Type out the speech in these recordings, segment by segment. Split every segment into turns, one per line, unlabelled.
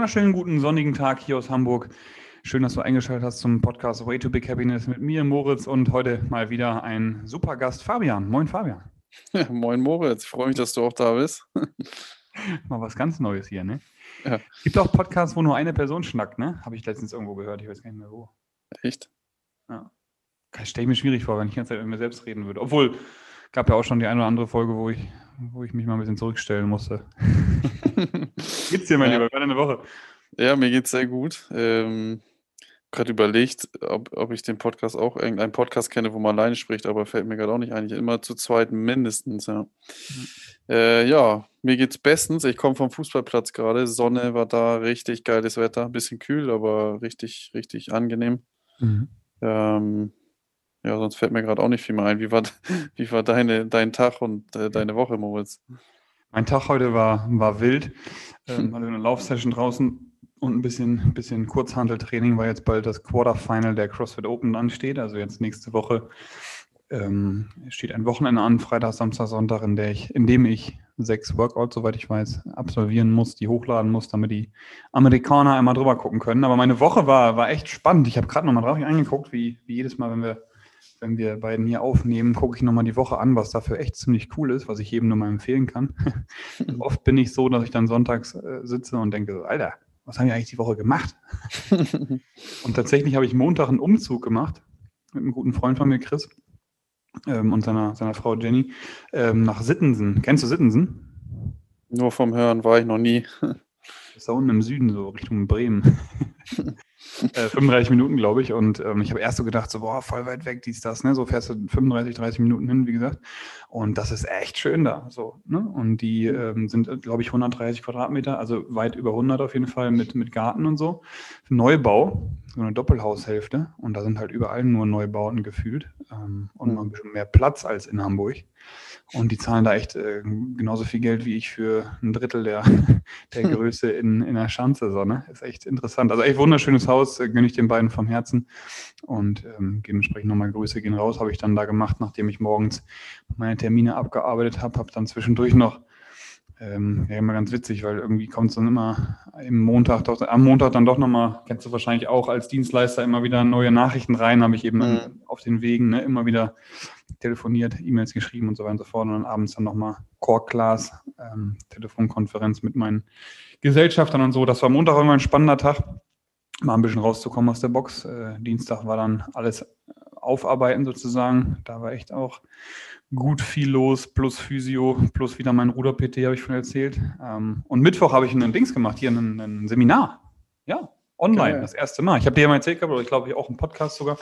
wunderschönen guten sonnigen Tag hier aus Hamburg. Schön, dass du eingeschaltet hast zum Podcast Way to Big Happiness mit mir, Moritz, und heute mal wieder ein super Gast, Fabian. Moin, Fabian.
Ja, moin, Moritz. Ich freue mich, dass du auch da bist.
mal was ganz Neues hier, ne? Ja. Gibt auch Podcasts, wo nur eine Person schnackt, ne? Habe ich letztens irgendwo gehört. Ich weiß gar nicht mehr wo.
Echt?
Ja. Stelle ich mir schwierig vor, wenn ich die ganze Zeit mit mir selbst reden würde. Obwohl, gab ja auch schon die eine oder andere Folge, wo ich, wo ich mich mal ein bisschen zurückstellen musste. Geht's dir, mein ja. Lieber? War eine Woche?
Ja, mir geht's sehr gut. Ähm, gerade überlegt, ob, ob ich den Podcast auch irgendeinen Podcast kenne, wo man alleine spricht, aber fällt mir gerade auch nicht ein. Immer zu zweit mindestens, ja. Mhm. Äh, ja, mir geht's bestens. Ich komme vom Fußballplatz gerade. Sonne war da, richtig geiles Wetter. Bisschen kühl, aber richtig, richtig angenehm. Mhm. Ähm, ja, sonst fällt mir gerade auch nicht viel mehr ein. Wie war, wie war deine, dein Tag und äh, deine Woche, Moritz?
Mein Tag heute war, war wild. Ähm, hatte eine Laufsession draußen und ein bisschen, bisschen Kurzhanteltraining, weil jetzt bald das Quarterfinal der CrossFit Open ansteht. Also jetzt nächste Woche ähm, steht ein Wochenende an, Freitag, Samstag, Sonntag, in, der ich, in dem ich sechs Workouts, soweit ich weiß, absolvieren muss, die hochladen muss, damit die Amerikaner einmal drüber gucken können. Aber meine Woche war, war echt spannend. Ich habe gerade nochmal drauf angeguckt, wie, wie jedes Mal, wenn wir wenn wir beiden hier aufnehmen, gucke ich nochmal die Woche an, was dafür echt ziemlich cool ist, was ich jedem nur mal empfehlen kann. Oft bin ich so, dass ich dann sonntags äh, sitze und denke, Alter, was haben wir eigentlich die Woche gemacht? und tatsächlich habe ich Montag einen Umzug gemacht mit einem guten Freund von mir, Chris, ähm, und seiner, seiner Frau Jenny, ähm, nach Sittensen. Kennst du Sittensen?
Nur vom Hören war ich noch nie.
Das ist da unten im Süden, so Richtung Bremen. äh, 35 Minuten, glaube ich. Und ähm, ich habe erst so gedacht, so, boah, voll weit weg, dies, das, ne? So fährst du 35, 30 Minuten hin, wie gesagt. Und das ist echt schön da. So, ne? Und die ähm, sind, glaube ich, 130 Quadratmeter, also weit über 100 auf jeden Fall mit, mit Garten und so. Neubau, so eine Doppelhaushälfte. Und da sind halt überall nur Neubauten gefühlt. Ähm, und noch ein bisschen mehr Platz als in Hamburg. Und die zahlen da echt äh, genauso viel Geld wie ich für ein Drittel der, der. Größe in, in der Schanze. So, ne? Ist echt interessant. Also echt wunderschönes Haus, äh, gönne ich den beiden vom Herzen. Und ähm, dementsprechend nochmal Grüße gehen raus, habe ich dann da gemacht, nachdem ich morgens meine Termine abgearbeitet habe, habe dann zwischendurch noch ähm, ja, immer ganz witzig, weil irgendwie kommt es dann immer im Montag, doch, am Montag dann doch nochmal, kennst du wahrscheinlich auch als Dienstleister immer wieder neue Nachrichten rein, habe ich eben mhm. auf den Wegen ne, immer wieder telefoniert, E-Mails geschrieben und so weiter und so fort und dann abends dann nochmal Core Class, ähm, Telefonkonferenz mit meinen Gesellschaftern und so. Das war Montag immer ein spannender Tag, mal ein bisschen rauszukommen aus der Box. Äh, Dienstag war dann alles aufarbeiten sozusagen. Da war echt auch gut viel los, plus Physio, plus wieder mein Ruder-PT, habe ich schon erzählt. Ähm, und Mittwoch habe ich ein Dings gemacht, hier ein, ein Seminar. Ja, online, Geil. das erste Mal. Ich habe dir ja mal erzählt gehabt, oder ich glaube auch im Podcast sogar,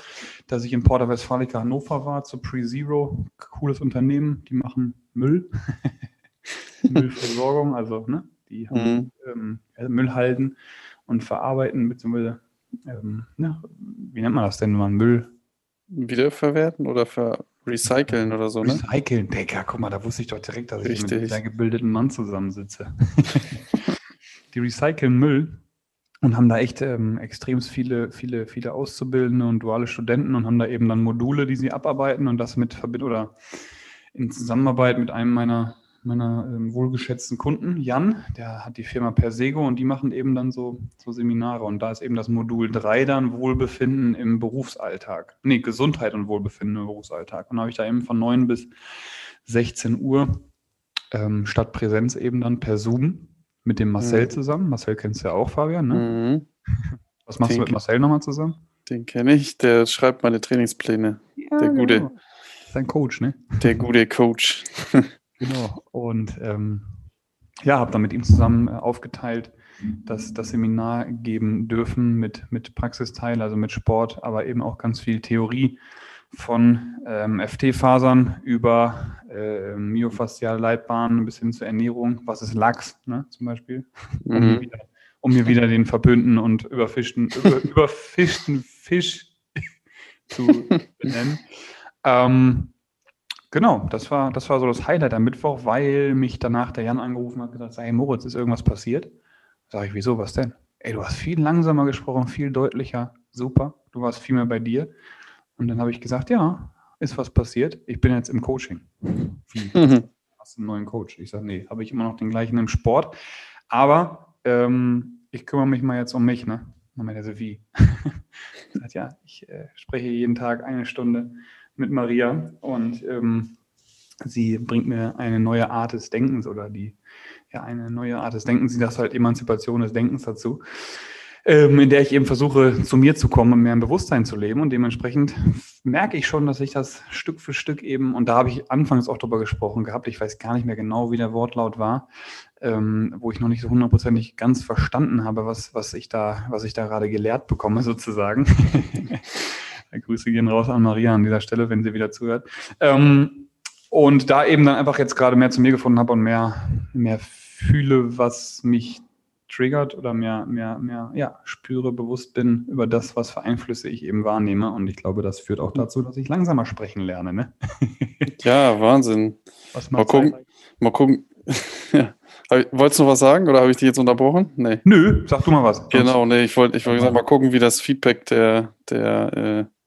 dass ich in Porta Westfalica Hannover war, zu Pre-Zero. Cooles Unternehmen, die machen Müll. Müllversorgung, also ne, die haben mhm. ähm, Müll halten und verarbeiten, beziehungsweise, ähm, ne, wie nennt man das denn, wenn man Müll
Wiederverwerten oder ver recyceln oder so,
ne? Recyceln, Digga, guck mal, da wusste ich doch direkt, dass Richtig. ich mit einem gebildeten Mann zusammensitze. die recyceln Müll und haben da echt ähm, extrem viele, viele, viele Auszubildende und duale Studenten und haben da eben dann Module, die sie abarbeiten und das mit verbinden oder in Zusammenarbeit mit einem meiner meiner ähm, wohlgeschätzten Kunden, Jan, der hat die Firma Persego und die machen eben dann so, so Seminare. Und da ist eben das Modul 3 dann Wohlbefinden im Berufsalltag. Nee, Gesundheit und Wohlbefinden im Berufsalltag. Und da habe ich da eben von 9 bis 16 Uhr ähm, statt Präsenz eben dann per Zoom mit dem Marcel mhm. zusammen. Marcel kennst du ja auch, Fabian, ne? Mhm. Was machst den, du mit Marcel nochmal zusammen?
Den kenne ich, der schreibt meine Trainingspläne. Ja, der gute. Genau.
Sein Coach, ne?
Der gute Coach.
Genau. Und ähm, ja, habe dann mit ihm zusammen äh, aufgeteilt, dass das Seminar geben dürfen mit, mit Praxisteil, also mit Sport, aber eben auch ganz viel Theorie von ähm, FT-Fasern über äh, myofasziale Leitbahnen bis hin zur Ernährung. Was ist Lachs ne, zum Beispiel? Mhm. Um, mir wieder, um mir wieder den verpönten und überfischten, über, überfischten Fisch zu benennen. Ähm, Genau, das war, das war so das Highlight am Mittwoch, weil mich danach der Jan angerufen hat und gesagt, hey Moritz, ist irgendwas passiert? Sag ich, wieso, was denn? Ey, du hast viel langsamer gesprochen, viel deutlicher, super, du warst viel mehr bei dir. Und dann habe ich gesagt, ja, ist was passiert, ich bin jetzt im Coaching. Wie? Mhm. Hast du einen neuen Coach? Ich sage, nee, habe ich immer noch den gleichen im Sport. Aber ähm, ich kümmere mich mal jetzt um mich, ne? Dann meinte er so, wie? sagt, ja, ich äh, spreche jeden Tag eine Stunde mit Maria und ähm, sie bringt mir eine neue Art des Denkens oder die, ja, eine neue Art des Denkens, sie das halt Emanzipation des Denkens dazu ähm, in der ich eben versuche, zu mir zu kommen und mehr im Bewusstsein zu leben. Und dementsprechend merke ich schon, dass ich das Stück für Stück eben, und da habe ich anfangs auch drüber gesprochen gehabt, ich weiß gar nicht mehr genau, wie der Wortlaut war, ähm, wo ich noch nicht so hundertprozentig ganz verstanden habe, was, was ich da, was ich da gerade gelehrt bekomme, sozusagen. Grüße gehen raus an Maria an dieser Stelle, wenn sie wieder zuhört. Ähm, und da eben dann einfach jetzt gerade mehr zu mir gefunden habe und mehr, mehr fühle, was mich triggert oder mehr, mehr, mehr, ja, spüre, bewusst bin über das, was für Einflüsse ich eben wahrnehme. Und ich glaube, das führt auch dazu, dass ich langsamer sprechen lerne. Ne?
ja, Wahnsinn. mal gucken, mal gucken. Wolltest du noch was sagen oder habe ich dich jetzt unterbrochen?
Nee. Nö, sag du mal was.
Genau, nee, ich wollte ich wollt mal gucken, wie das Feedback der, der äh,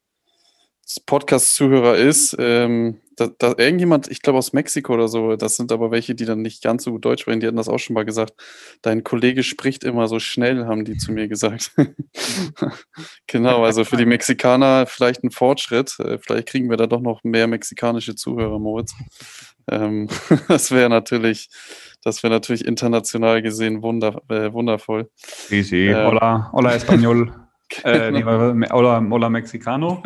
Podcast-Zuhörer ist. Ähm, da, da, irgendjemand, ich glaube aus Mexiko oder so, das sind aber welche, die dann nicht ganz so gut Deutsch sprechen, die hatten das auch schon mal gesagt. Dein Kollege spricht immer so schnell, haben die zu mir gesagt. genau, also für die Mexikaner vielleicht ein Fortschritt. Äh, vielleicht kriegen wir da doch noch mehr mexikanische Zuhörer, Moritz. Ähm, das wäre natürlich, das wäre natürlich international gesehen wunder, äh, wundervoll.
Sí, sí. Äh, hola, hola español. Äh, nee, hola, hola Mexicano.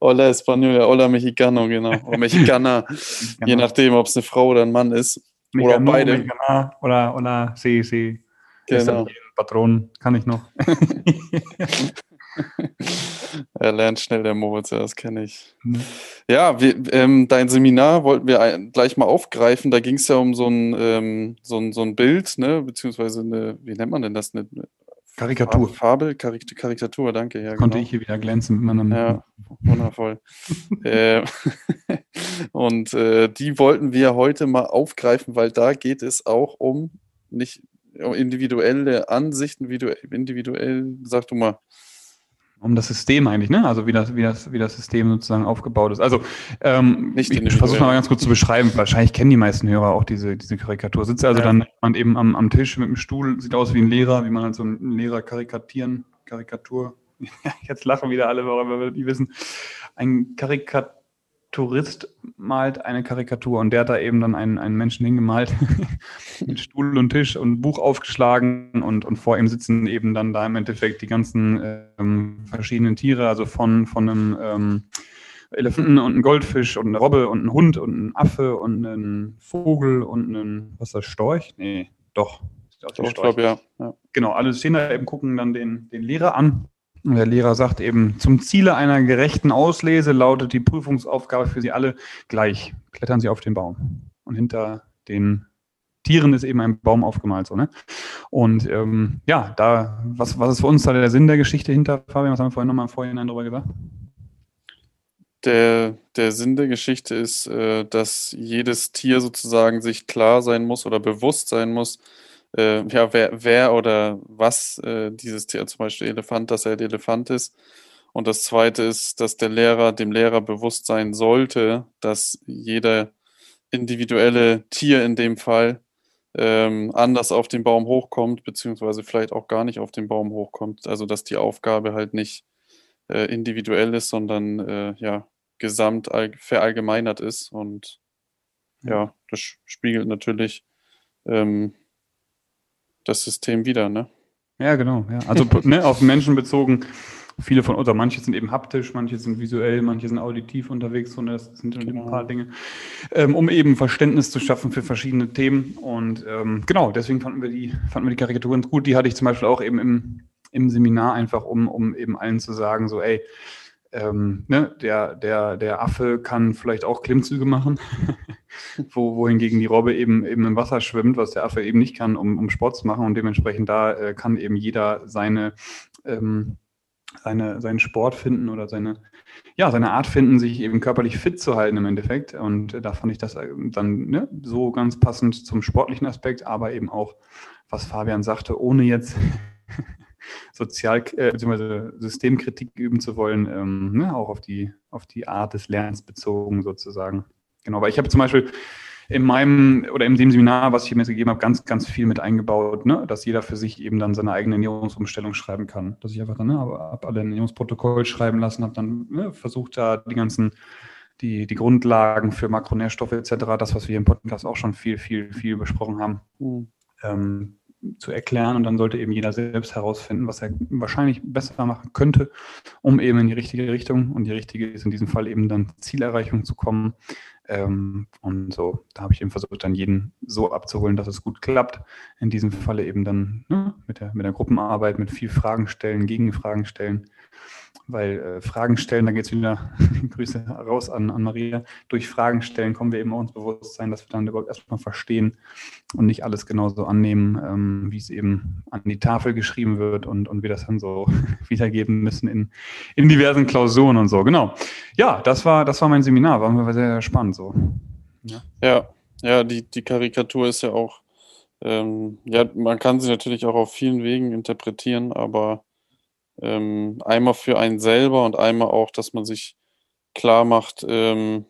hola Español, hola Mexicano, genau. Oder Mexicana, je nachdem, ob es eine Frau oder ein Mann ist.
Mexicano, oder beide. Mexicana, oder, oder, sí, sí. Genau. Patron, kann ich noch.
er lernt schnell, der Moritz, ja, das kenne ich. Mhm. Ja, wir, ähm, dein Seminar wollten wir ein, gleich mal aufgreifen. Da ging es ja um so ein, ähm, so, ein, so ein Bild, ne, beziehungsweise eine, wie nennt man denn das? Eine,
Karikatur.
Farbe, Karik Karikatur, danke.
Ja, Konnte genau. ich hier wieder glänzen mit meinem.
Ja, wundervoll. äh, und äh, die wollten wir heute mal aufgreifen, weil da geht es auch um nicht um individuelle Ansichten, individuell, sag du mal
um das System eigentlich, ne? Also wie das, wie das, wie das System sozusagen aufgebaut ist. Also ähm, Nicht ich versuche mal ganz kurz zu beschreiben. Wahrscheinlich kennen die meisten Hörer auch diese, diese Karikatur. Sitzt also ja. dann man eben am, am Tisch mit dem Stuhl, sieht aus wie ein Lehrer, wie man halt so einen Lehrer karikatieren, Karikatur. Jetzt lachen wieder alle, weil die wissen. Ein Karikatur Tourist malt eine Karikatur und der hat da eben dann einen, einen Menschen hingemalt mit Stuhl und Tisch und Buch aufgeschlagen und, und vor ihm sitzen eben dann da im Endeffekt die ganzen ähm, verschiedenen Tiere, also von, von einem ähm, Elefanten und einem Goldfisch und eine Robbe und ein Hund und ein Affe und ein Vogel und ein, was ist das, Storch? Nee, doch.
Doch, ich glaube, ja. ja.
Genau, alle stehen da eben, gucken dann den, den Lehrer an und der Lehrer sagt eben, zum Ziele einer gerechten Auslese lautet die Prüfungsaufgabe für Sie alle gleich. Klettern Sie auf den Baum. Und hinter den Tieren ist eben ein Baum aufgemalt. So, ne? Und ähm, ja, da, was, was ist für uns da der Sinn der Geschichte hinter, Fabian? Was haben wir vorhin nochmal im Vorhinein darüber gesagt?
Der, der Sinn der Geschichte ist, äh, dass jedes Tier sozusagen sich klar sein muss oder bewusst sein muss, äh, ja, wer, wer oder was äh, dieses Tier, zum Beispiel Elefant, dass er der Elefant ist. Und das zweite ist, dass der Lehrer dem Lehrer bewusst sein sollte, dass jeder individuelle Tier in dem Fall ähm, anders auf den Baum hochkommt, beziehungsweise vielleicht auch gar nicht auf den Baum hochkommt. Also dass die Aufgabe halt nicht äh, individuell ist, sondern äh, ja gesamt verallgemeinert ist. Und ja, das spiegelt natürlich ähm, das System wieder, ne?
Ja, genau. Ja. Also ne, auf Menschen bezogen, viele von oder manche sind eben haptisch, manche sind visuell, manche sind auditiv unterwegs, und das sind genau. ein paar Dinge, ähm, um eben Verständnis zu schaffen für verschiedene Themen. Und ähm, genau, deswegen fanden wir die, fanden wir die Karikaturen gut. Die hatte ich zum Beispiel auch eben im, im Seminar einfach, um, um eben allen zu sagen, so, ey, ähm, ne, der, der, der Affe kann vielleicht auch Klimmzüge machen, wo, wohingegen die Robbe eben, eben im Wasser schwimmt, was der Affe eben nicht kann, um, um Sport zu machen. Und dementsprechend da äh, kann eben jeder seine, ähm, seine, seinen Sport finden oder seine, ja, seine Art finden, sich eben körperlich fit zu halten im Endeffekt. Und äh, da fand ich das äh, dann ne, so ganz passend zum sportlichen Aspekt, aber eben auch, was Fabian sagte, ohne jetzt Sozial- äh, bzw. Systemkritik üben zu wollen, ähm, ne, auch auf die, auf die Art des Lernens bezogen sozusagen. Genau, weil ich habe zum Beispiel in meinem oder in dem Seminar, was ich mir jetzt gegeben habe, ganz, ganz viel mit eingebaut, ne? dass jeder für sich eben dann seine eigene Ernährungsumstellung schreiben kann. Dass ich einfach dann ne, habe alle Ernährungsprotokoll schreiben lassen, habe dann ne, versucht, da die ganzen die, die Grundlagen für Makronährstoffe etc., das, was wir im Podcast auch schon viel, viel, viel besprochen haben, mhm. ähm, zu erklären. Und dann sollte eben jeder selbst herausfinden, was er wahrscheinlich besser machen könnte, um eben in die richtige Richtung und die richtige ist in diesem Fall eben dann Zielerreichung zu kommen. Ähm, und so, da habe ich eben versucht, dann jeden so abzuholen, dass es gut klappt. In diesem Falle eben dann ne, mit, der, mit der Gruppenarbeit, mit viel Fragen stellen, Gegenfragen stellen weil äh, Fragen stellen, da geht es wieder, Grüße raus an, an Maria, durch Fragen stellen kommen wir eben auch ins Bewusstsein, dass wir dann überhaupt erstmal verstehen und nicht alles genauso annehmen, ähm, wie es eben an die Tafel geschrieben wird und, und wir das dann so wiedergeben müssen in, in diversen Klausuren und so. Genau. Ja, das war, das war mein Seminar, war, war sehr spannend so.
Ja, ja, ja die, die Karikatur ist ja auch, ähm, ja, man kann sie natürlich auch auf vielen Wegen interpretieren, aber ähm, einmal für einen selber und einmal auch, dass man sich klar macht, ähm,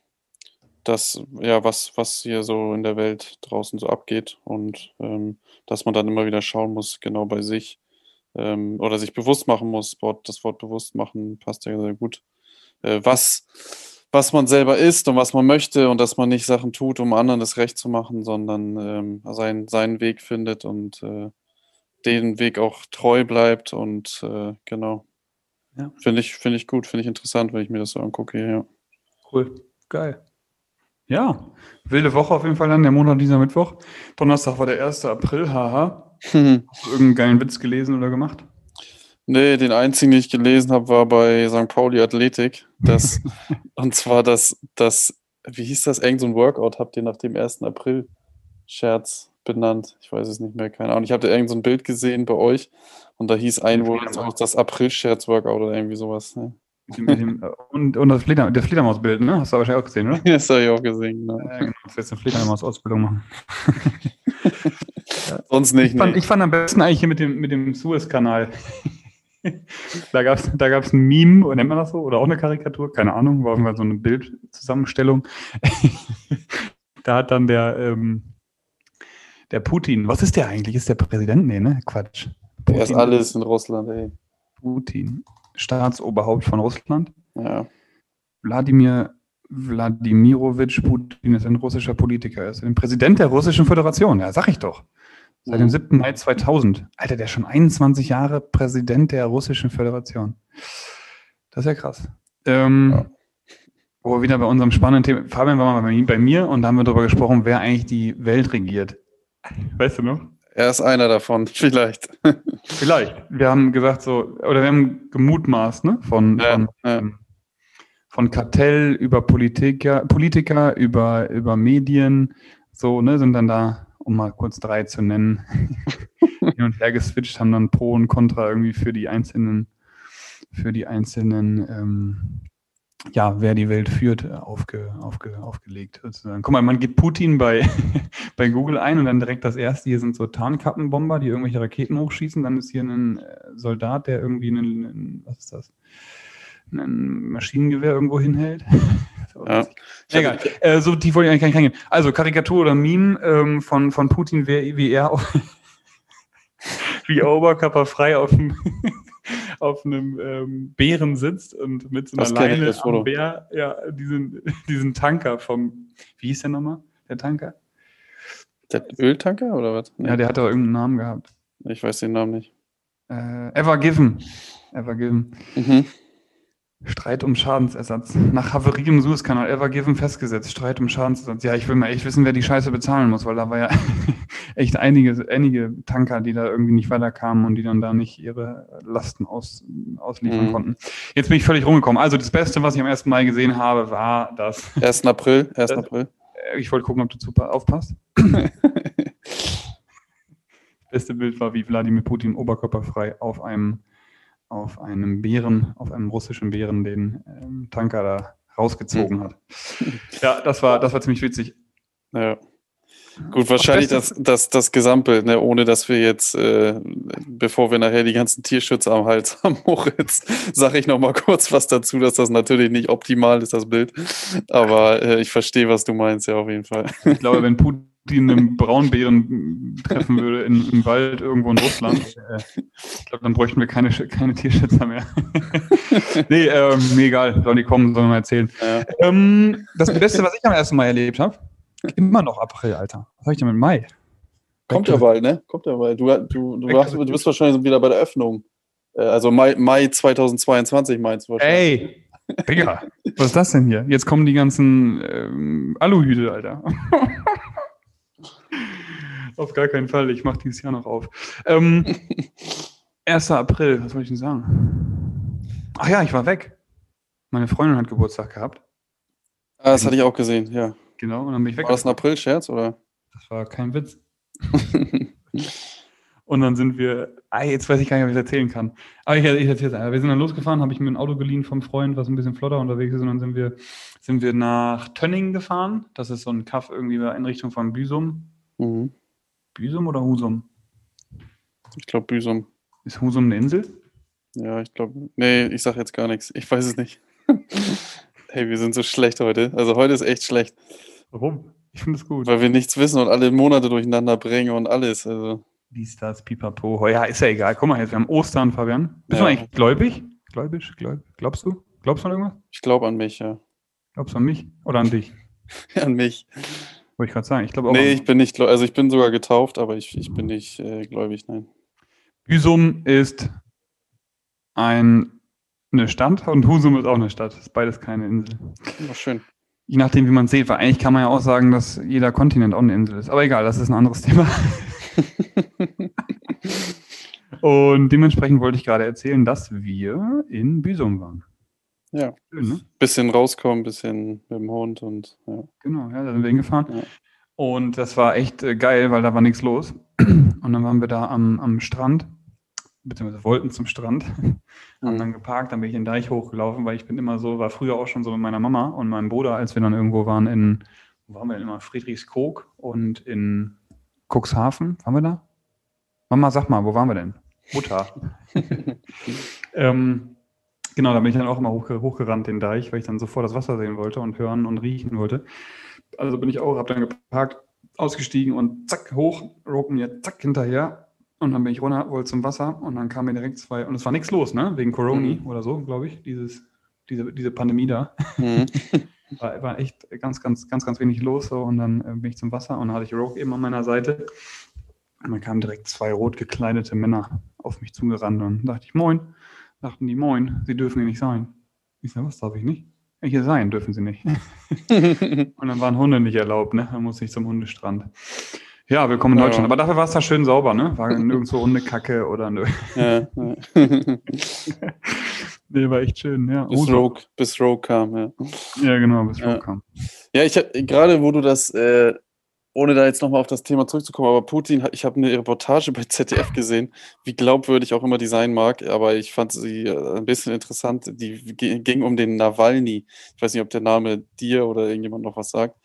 dass, ja, was, was hier so in der Welt draußen so abgeht und ähm, dass man dann immer wieder schauen muss, genau bei sich ähm, oder sich bewusst machen muss. Das Wort bewusst machen passt ja sehr gut. Äh, was, was man selber ist und was man möchte und dass man nicht Sachen tut, um anderen das Recht zu machen, sondern ähm, seinen, seinen Weg findet und äh, den Weg auch treu bleibt und äh, genau. Ja. Finde ich, find ich gut, finde ich interessant, wenn ich mir das so angucke. Ja.
Cool, geil. Ja, wilde Woche auf jeden Fall dann, der Monat dieser Mittwoch. Donnerstag war der 1. April, haha. Hast du irgendeinen geilen Witz gelesen oder gemacht?
Nee, den einzigen, den ich gelesen habe, war bei St. Pauli Athletik. Das, und zwar das, das, wie hieß das, irgend so ein Workout habt ihr nach dem 1. April Scherz benannt. Ich weiß es nicht mehr, keine Ahnung. Ich hatte irgend so ein Bild gesehen bei euch und da hieß ein Wort auch das April-Scherz-Workout oder irgendwie sowas. Ne?
und, und das, Fleder, das Fledermausbild, ne? Hast du wahrscheinlich auch gesehen, oder?
das habe ich auch gesehen, genau.
Ja, genau. Das jetzt eine Fledermaus-Ausbildung machen.
Sonst nicht.
Ich fand, nee. ich fand am besten eigentlich hier mit dem, mit dem Suez-Kanal. da gab es da gab's ein Meme, nennt man das so? Oder auch eine Karikatur? Keine Ahnung, war irgendwann so eine Bildzusammenstellung. da hat dann der, ähm, der Putin, was ist der eigentlich? Ist der Präsident? Nee, ne? Quatsch.
Putin. Der ist alles in Russland, ey.
Putin. Staatsoberhaupt von Russland.
Ja.
Wladimir Wladimirovich Putin ist ein russischer Politiker. Er ist ein Präsident der Russischen Föderation. Ja, sag ich doch. Seit dem 7. Mhm. Mai 2000. Alter, der ist schon 21 Jahre Präsident der Russischen Föderation. Das ist ja krass. Ähm, ja. Wo wir wieder bei unserem spannenden Thema, Fabian war mal bei mir und da haben wir darüber gesprochen, wer eigentlich die Welt regiert. Weißt du noch?
Er ist einer davon, vielleicht.
vielleicht. Wir haben gesagt so, oder wir haben gemutmaßt, ne? Von, ja, von, ja. Ähm, von Kartell über Politiker, Politiker über, über Medien, so, ne, sind dann da, um mal kurz drei zu nennen, hin und her geswitcht, haben dann Pro und Contra irgendwie für die einzelnen, für die einzelnen ähm, ja, wer die Welt führt, äh, aufge, aufge, aufgelegt. Sozusagen. Guck mal, man gibt Putin bei, bei Google ein und dann direkt das erste, hier sind so Tarnkappenbomber, die irgendwelche Raketen hochschießen. Dann ist hier ein äh, Soldat, der irgendwie einen, einen was ist das? Ein Maschinengewehr irgendwo hinhält. ja. Egal. Äh, so tief wollte ich eigentlich gar nicht reingehen. Also Karikatur oder Meme ähm, von, von Putin, wer, wie er auf, wie er oberkörperfrei auf dem auf einem ähm, Bären sitzt und mit so einer Leine am Bär, ja, diesen, diesen Tanker vom, wie hieß der nochmal, der Tanker?
Der Öltanker oder was?
Nee. Ja, der hat doch irgendeinen Namen gehabt.
Ich weiß den Namen nicht.
Äh, Ever Given. Ever Given. Mhm. Streit um Schadensersatz. Nach Havarie im Suezkanal, Ever Given festgesetzt. Streit um Schadensersatz. Ja, ich will mal echt wissen, wer die Scheiße bezahlen muss, weil da war ja echt einige, einige Tanker, die da irgendwie nicht weiterkamen und die dann da nicht ihre Lasten aus, ausliefern mhm. konnten. Jetzt bin ich völlig rumgekommen. Also das Beste, was ich am ersten Mal gesehen habe, war das.
1. April. 1. April.
Ich wollte gucken, ob du super aufpasst. das beste Bild war, wie Wladimir Putin oberkörperfrei auf einem auf einem Bären, auf einem russischen Bären den ähm, Tanker da rausgezogen mhm. hat. Ja, das war, das war ziemlich witzig.
Ja. Gut, wahrscheinlich das, das, das Gesamtbild, ne? ohne dass wir jetzt, äh, bevor wir nachher die ganzen Tierschützer am Hals haben, Moritz, sage ich noch mal kurz was dazu, dass das natürlich nicht optimal ist, das Bild. Aber äh, ich verstehe, was du meinst, ja, auf jeden Fall.
Ich glaube, wenn Putin einen Braunbären treffen würde in, im Wald irgendwo in Russland, äh, ich glaube, dann bräuchten wir keine, keine Tierschützer mehr. nee, ähm, nee, egal, sollen die kommen, sollen wir mal erzählen. Ja. Ähm, das Beste, was ich am ersten Mal erlebt habe, Immer noch April, Alter. Was soll ich denn mit Mai?
Kommt ja bald, ne? Kommt ja bald. Du, du, du, warst, du bist wahrscheinlich wieder bei der Öffnung. Äh, also Mai, Mai 2022 meinst du
wahrscheinlich. Ey, Digga, was ist das denn hier? Jetzt kommen die ganzen ähm, Aluhüte, Alter. auf gar keinen Fall. Ich mache dieses Jahr noch auf. Ähm, 1. April, was soll ich denn sagen? Ach ja, ich war weg. Meine Freundin hat Geburtstag gehabt.
Ah, das hatte ich auch gesehen, ja.
Genau, und dann bin ich weg.
War das ein April-Scherz, oder?
Das war kein Witz. und dann sind wir, ah, jetzt weiß ich gar nicht, ob ich es erzählen kann. Aber ich, ich erzähle es einfach. Wir sind dann losgefahren, habe ich mir ein Auto geliehen vom Freund, was ein bisschen flotter unterwegs ist. Und dann sind wir, sind wir nach Tönning gefahren. Das ist so ein Kaff irgendwie in Richtung von Büsum. Mhm. Büsum oder Husum?
Ich glaube Büsum.
Ist Husum eine Insel?
Ja, ich glaube. Nee, ich sage jetzt gar nichts. Ich weiß es nicht. hey, wir sind so schlecht heute. Also heute ist echt schlecht.
Warum? Ich finde es gut.
Weil wir nichts wissen und alle Monate durcheinander bringen und alles. Also.
Dies, das, pipapo. Ja, ist ja egal. Guck mal, jetzt, wir haben Ostern, Fabian. Bist ja. du eigentlich gläubig? Gläubig? Gläubig? Glaubst du? Glaubst du an irgendwas?
Ich glaube an mich, ja.
Glaubst du an mich oder an dich?
an mich.
Wollte ich gerade sagen. Ich glaube auch.
Nee, ich bin nicht, also ich bin sogar getauft, aber ich, ich bin nicht äh, gläubig, nein.
Büsum ist ein eine Stadt und Husum ist auch eine Stadt. Das ist beides keine Insel.
Ja, schön.
Je nachdem, wie man es sieht, weil eigentlich kann man ja auch sagen, dass jeder Kontinent auch eine Insel ist. Aber egal, das ist ein anderes Thema. und dementsprechend wollte ich gerade erzählen, dass wir in Büsum waren.
Ja. Schön, ne? Bisschen rauskommen, bisschen mit dem Hund und ja.
Genau, ja, da sind wir hingefahren. Ja. Und das war echt äh, geil, weil da war nichts los. Und dann waren wir da am, am Strand beziehungsweise wollten zum Strand, haben mhm. dann geparkt, dann bin ich den Deich hochgelaufen, weil ich bin immer so, war früher auch schon so mit meiner Mama und meinem Bruder, als wir dann irgendwo waren in, wo waren wir denn immer, Friedrichskoog und in Cuxhaven, waren wir da? Mama, sag mal, wo waren wir denn? Mutter. ähm, genau, da bin ich dann auch immer hoch, hochgerannt, den Deich, weil ich dann sofort das Wasser sehen wollte und hören und riechen wollte. Also bin ich auch, habe dann geparkt, ausgestiegen und zack, hoch, Rope mir zack hinterher und dann bin ich runter, wollte zum Wasser und dann kamen mir direkt zwei, und es war nichts los, ne? Wegen Corona mhm. oder so, glaube ich, dieses, diese, diese Pandemie da. Mhm. war, war echt ganz, ganz, ganz, ganz wenig los. So, und dann äh, bin ich zum Wasser und dann hatte ich Rogue eben an meiner Seite. Und dann kamen direkt zwei rot gekleidete Männer auf mich zugerannt und dachte ich, moin. Dachten die, moin, sie dürfen hier nicht sein. Ich sage, was darf ich nicht? Hier sein dürfen sie nicht. und dann waren Hunde nicht erlaubt, ne? Dann musste ich zum Hundestrand. Ja, willkommen in Deutschland. Aber dafür war es da schön sauber, ne? War nirgendwo Hundekacke oder nö. Ja, ja. nee, war echt schön, ja.
Bis Rogue, bis Rogue kam, ja.
Ja, genau, bis Rogue kam.
Ja, ich habe gerade, wo du das, äh, ohne da jetzt nochmal auf das Thema zurückzukommen, aber Putin, ich habe eine Reportage bei ZDF gesehen, wie glaubwürdig auch immer die sein mag, aber ich fand sie äh, ein bisschen interessant. Die ging um den Nawalny. Ich weiß nicht, ob der Name dir oder irgendjemand noch was sagt.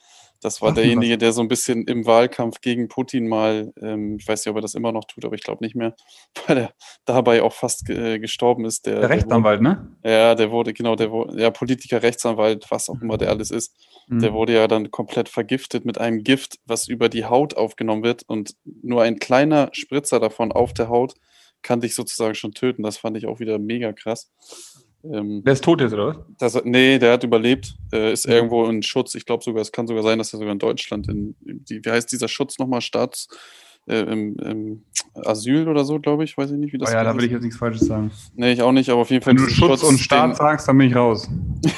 Das war Ach, derjenige, der so ein bisschen im Wahlkampf gegen Putin mal, ähm, ich weiß nicht, ob er das immer noch tut, aber ich glaube nicht mehr, weil er dabei auch fast äh, gestorben ist.
Der, der Rechtsanwalt,
der
wurde,
ne? Ja, der wurde, genau, der wurde, ja, Politiker, Rechtsanwalt, was auch immer der alles ist. Mhm. Der wurde ja dann komplett vergiftet mit einem Gift, was über die Haut aufgenommen wird und nur ein kleiner Spritzer davon auf der Haut kann dich sozusagen schon töten. Das fand ich auch wieder mega krass.
Ähm, der ist tot jetzt, oder
was? Das, nee, der hat überlebt. Äh, ist mhm. irgendwo in Schutz. Ich glaube sogar, es kann sogar sein, dass er sogar in Deutschland in, die, wie heißt dieser Schutz nochmal, Staats, äh, im, im, Asyl oder so, glaube ich. Weiß ich nicht, wie das
oh Ja, da will ich jetzt nichts Falsches sagen.
Nee, ich auch nicht, aber auf jeden Fall.
Wenn du Schutz, Schutz und Staat sagst, dann bin ich raus.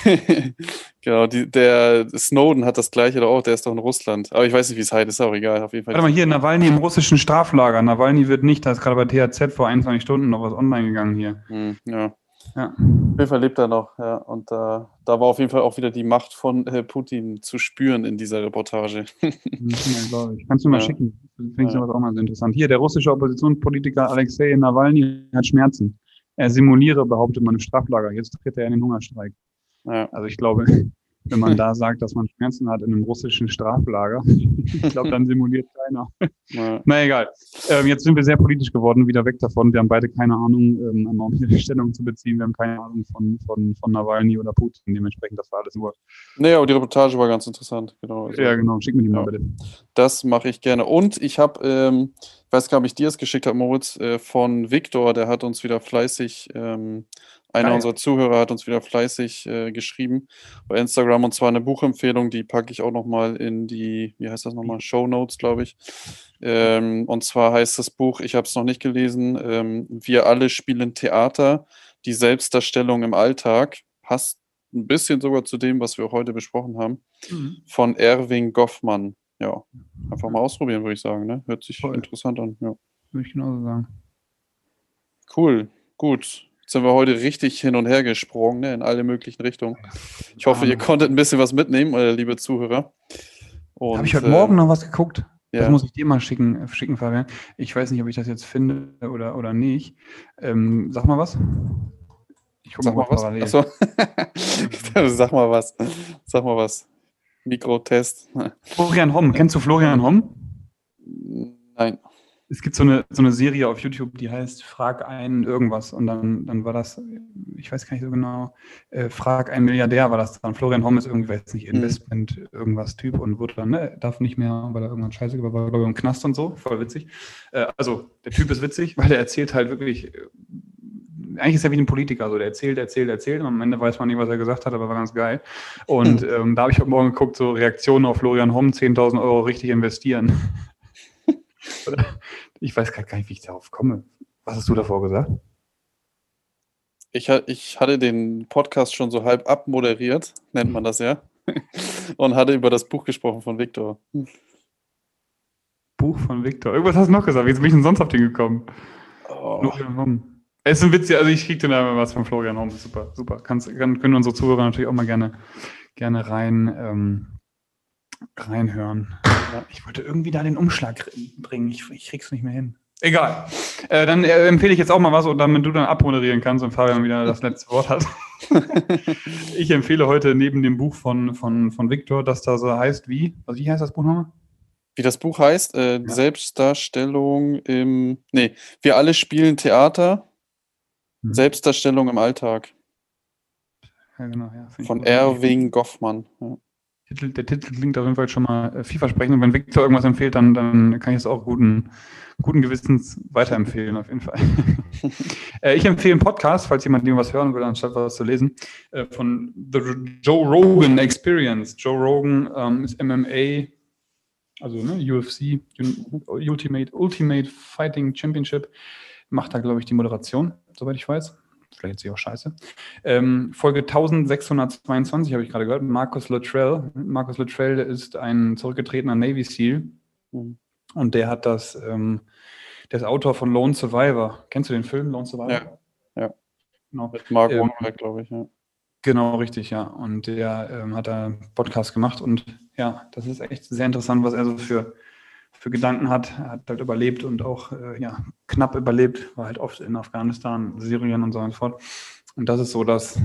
genau, die, der Snowden hat das gleiche doch auch, der ist doch in Russland. Aber ich weiß nicht, wie es heißt, ist auch egal. Auf jeden Fall.
Warte mal, hier, Nawalny im russischen Straflager. Nawalny wird nicht, da ist gerade bei THZ vor 21 Stunden noch was online gegangen hier.
Hm, ja. Ja. Auf jeden Fall lebt er noch, ja. Und äh, da war auf jeden Fall auch wieder die Macht von äh, Putin zu spüren in dieser Reportage. ja,
ich. Kannst du mal ja. schicken. Finde ich ja. sowas auch mal so interessant. Hier, der russische Oppositionspolitiker Alexei Nawalny hat Schmerzen. Er simuliere, behauptet man, im Straflager. Jetzt tritt er in den Hungerstreik. Ja. Also ich glaube, wenn man da sagt, dass man Schmerzen hat in einem russischen Straflager. ich glaube, dann simuliert keiner. Ja. Na egal. Ähm, jetzt sind wir sehr politisch geworden, wieder weg davon. Wir haben beide keine Ahnung, ähm, um hier Stellung zu beziehen. Wir haben keine Ahnung von, von, von Nawalny oder Putin. Dementsprechend, das war alles nur.
Nee, aber die Reportage war ganz interessant. Genau.
Also, ja, genau. Schick mir die mal bitte.
Das mache ich gerne. Und ich habe, ähm, ich weiß gar nicht, ob ich dir es geschickt habe, Moritz, äh, von Viktor, der hat uns wieder fleißig ähm, einer Geil. unserer Zuhörer hat uns wieder fleißig äh, geschrieben bei Instagram und zwar eine Buchempfehlung, die packe ich auch nochmal in die, wie heißt das nochmal, Show Notes, glaube ich. Ähm, und zwar heißt das Buch, ich habe es noch nicht gelesen, ähm, Wir alle spielen Theater, die Selbstdarstellung im Alltag. Passt ein bisschen sogar zu dem, was wir heute besprochen haben, mhm. von Erwin Goffmann. Ja, einfach mal ausprobieren, würde ich sagen. Ne? Hört sich Voll. interessant an. Ja.
Würde ich genauso sagen.
Cool, gut. Sind wir heute richtig hin und her gesprungen, ne, in alle möglichen Richtungen. Ich hoffe, ihr konntet ein bisschen was mitnehmen, äh, liebe Zuhörer.
Habe ich heute äh, Morgen noch was geguckt? Ja. Das muss ich dir mal schicken, äh, schicken, Fabian. Ich weiß nicht, ob ich das jetzt finde oder, oder nicht. Ähm, sag mal was.
Ich gucke mal, was. Parallel. Achso. sag mal was. Sag mal was. Mikrotest.
Florian Homm. Kennst du Florian Homm?
Nein
es gibt so eine, so eine Serie auf YouTube, die heißt Frag einen irgendwas. Und dann, dann war das, ich weiß gar nicht so genau, äh, Frag einen Milliardär war das dann. Florian Homm ist irgendwie, weiß nicht, mhm. Investment, irgendwas Typ und wurde dann, ne, darf nicht mehr, weil er irgendwann scheiße war, war im Knast und so. Voll witzig. Äh, also, der Typ ist witzig, weil er erzählt halt wirklich, äh, eigentlich ist er wie ein Politiker, also der erzählt, erzählt, erzählt und am Ende weiß man nicht, was er gesagt hat, aber war ganz geil. Und mhm. ähm, da habe ich heute Morgen geguckt, so Reaktionen auf Florian Homm, 10.000 Euro richtig investieren. ich weiß gar nicht, wie ich darauf komme. Was hast du davor gesagt?
Ich, ich hatte den Podcast schon so halb abmoderiert, nennt man das ja, und hatte über das Buch gesprochen von Viktor.
Buch von Viktor. Irgendwas hast du noch gesagt. Wie bin ich denn sonst auf den gekommen? Oh. Es ist ein Witz, also ich kriege dir da was von Florian Homm. Super, super. Kannst, kann, können unsere Zuhörer natürlich auch mal gerne, gerne rein, ähm, reinhören. Ja, ich wollte irgendwie da den Umschlag bringen. Ich, ich krieg's nicht mehr hin. Egal. Äh, dann äh, empfehle ich jetzt auch mal was, und damit du dann abmoderieren kannst und Fabian wieder das letzte Wort hat. ich empfehle heute neben dem Buch von, von, von Victor, das da so heißt wie? Also wie heißt das Buch nochmal?
Wie das Buch heißt? Äh, ja. Selbstdarstellung im. Nee, wir alle spielen Theater. Hm. Selbstdarstellung im Alltag. Ja, genau, ja. Von Erwin Goffmann. Ja.
Titel, der Titel klingt auf jeden Fall schon mal äh, vielversprechend. Und wenn Victor irgendwas empfiehlt, dann, dann kann ich es auch guten, guten Gewissens weiterempfehlen, auf jeden Fall. äh, ich empfehle einen Podcast, falls jemand irgendwas hören will, anstatt was zu lesen, äh, von The Joe Rogan Experience. Joe Rogan ähm, ist MMA, also ne, UFC, Ultimate, Ultimate Fighting Championship, macht da, glaube ich, die Moderation, soweit ich weiß vielleicht ist sie auch scheiße. Ähm, Folge 1622 habe ich gerade gehört. Markus Luttrell. Markus Luttrell ist ein zurückgetretener Navy SEAL. Mhm. Und der hat das, ähm, der ist Autor von Lone Survivor. Kennst du den Film Lone Survivor?
Ja. ja. Genau. Mit Mark ähm, glaube ich, ja.
Genau, richtig, ja. Und der ähm, hat da einen Podcast gemacht und ja, das ist echt sehr interessant, was er so für für Gedanken hat. Er hat halt überlebt und auch äh, ja, knapp überlebt, war halt oft in Afghanistan, Syrien und so und fort. Und das ist so das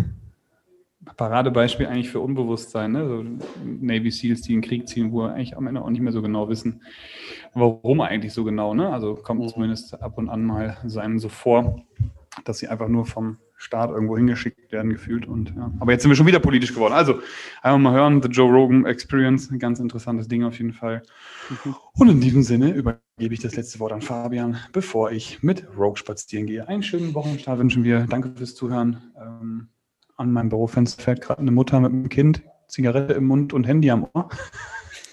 Paradebeispiel eigentlich für Unbewusstsein. Ne? So Navy Seals, die in den Krieg ziehen, wo eigentlich am Ende auch nicht mehr so genau wissen, warum eigentlich so genau. Ne? Also kommt mhm. zumindest ab und an mal sein so vor, dass sie einfach nur vom Staat irgendwo hingeschickt werden, gefühlt. Und, ja. Aber jetzt sind wir schon wieder politisch geworden. Also, einfach mal hören, The Joe Rogan Experience, ein ganz interessantes Ding auf jeden Fall. Mhm. Und in diesem Sinne übergebe ich das letzte Wort an Fabian, bevor ich mit Rogue spazieren gehe. Einen schönen Wochenstart wünschen wir. Danke fürs Zuhören. Ähm, an meinem Bürofenster fährt gerade eine Mutter mit einem Kind, Zigarette im Mund und Handy am Ohr.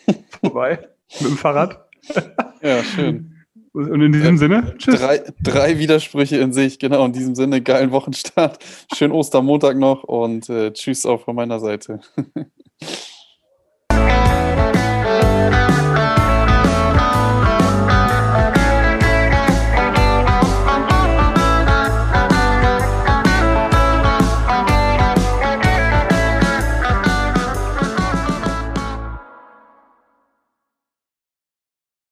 Vorbei, mit dem Fahrrad.
ja, schön.
Und in diesem Sinne,
tschüss. Drei, drei, Widersprüche in sich, genau. In diesem Sinne, geilen Wochenstart. Schönen Ostermontag noch und äh, tschüss auch von meiner Seite.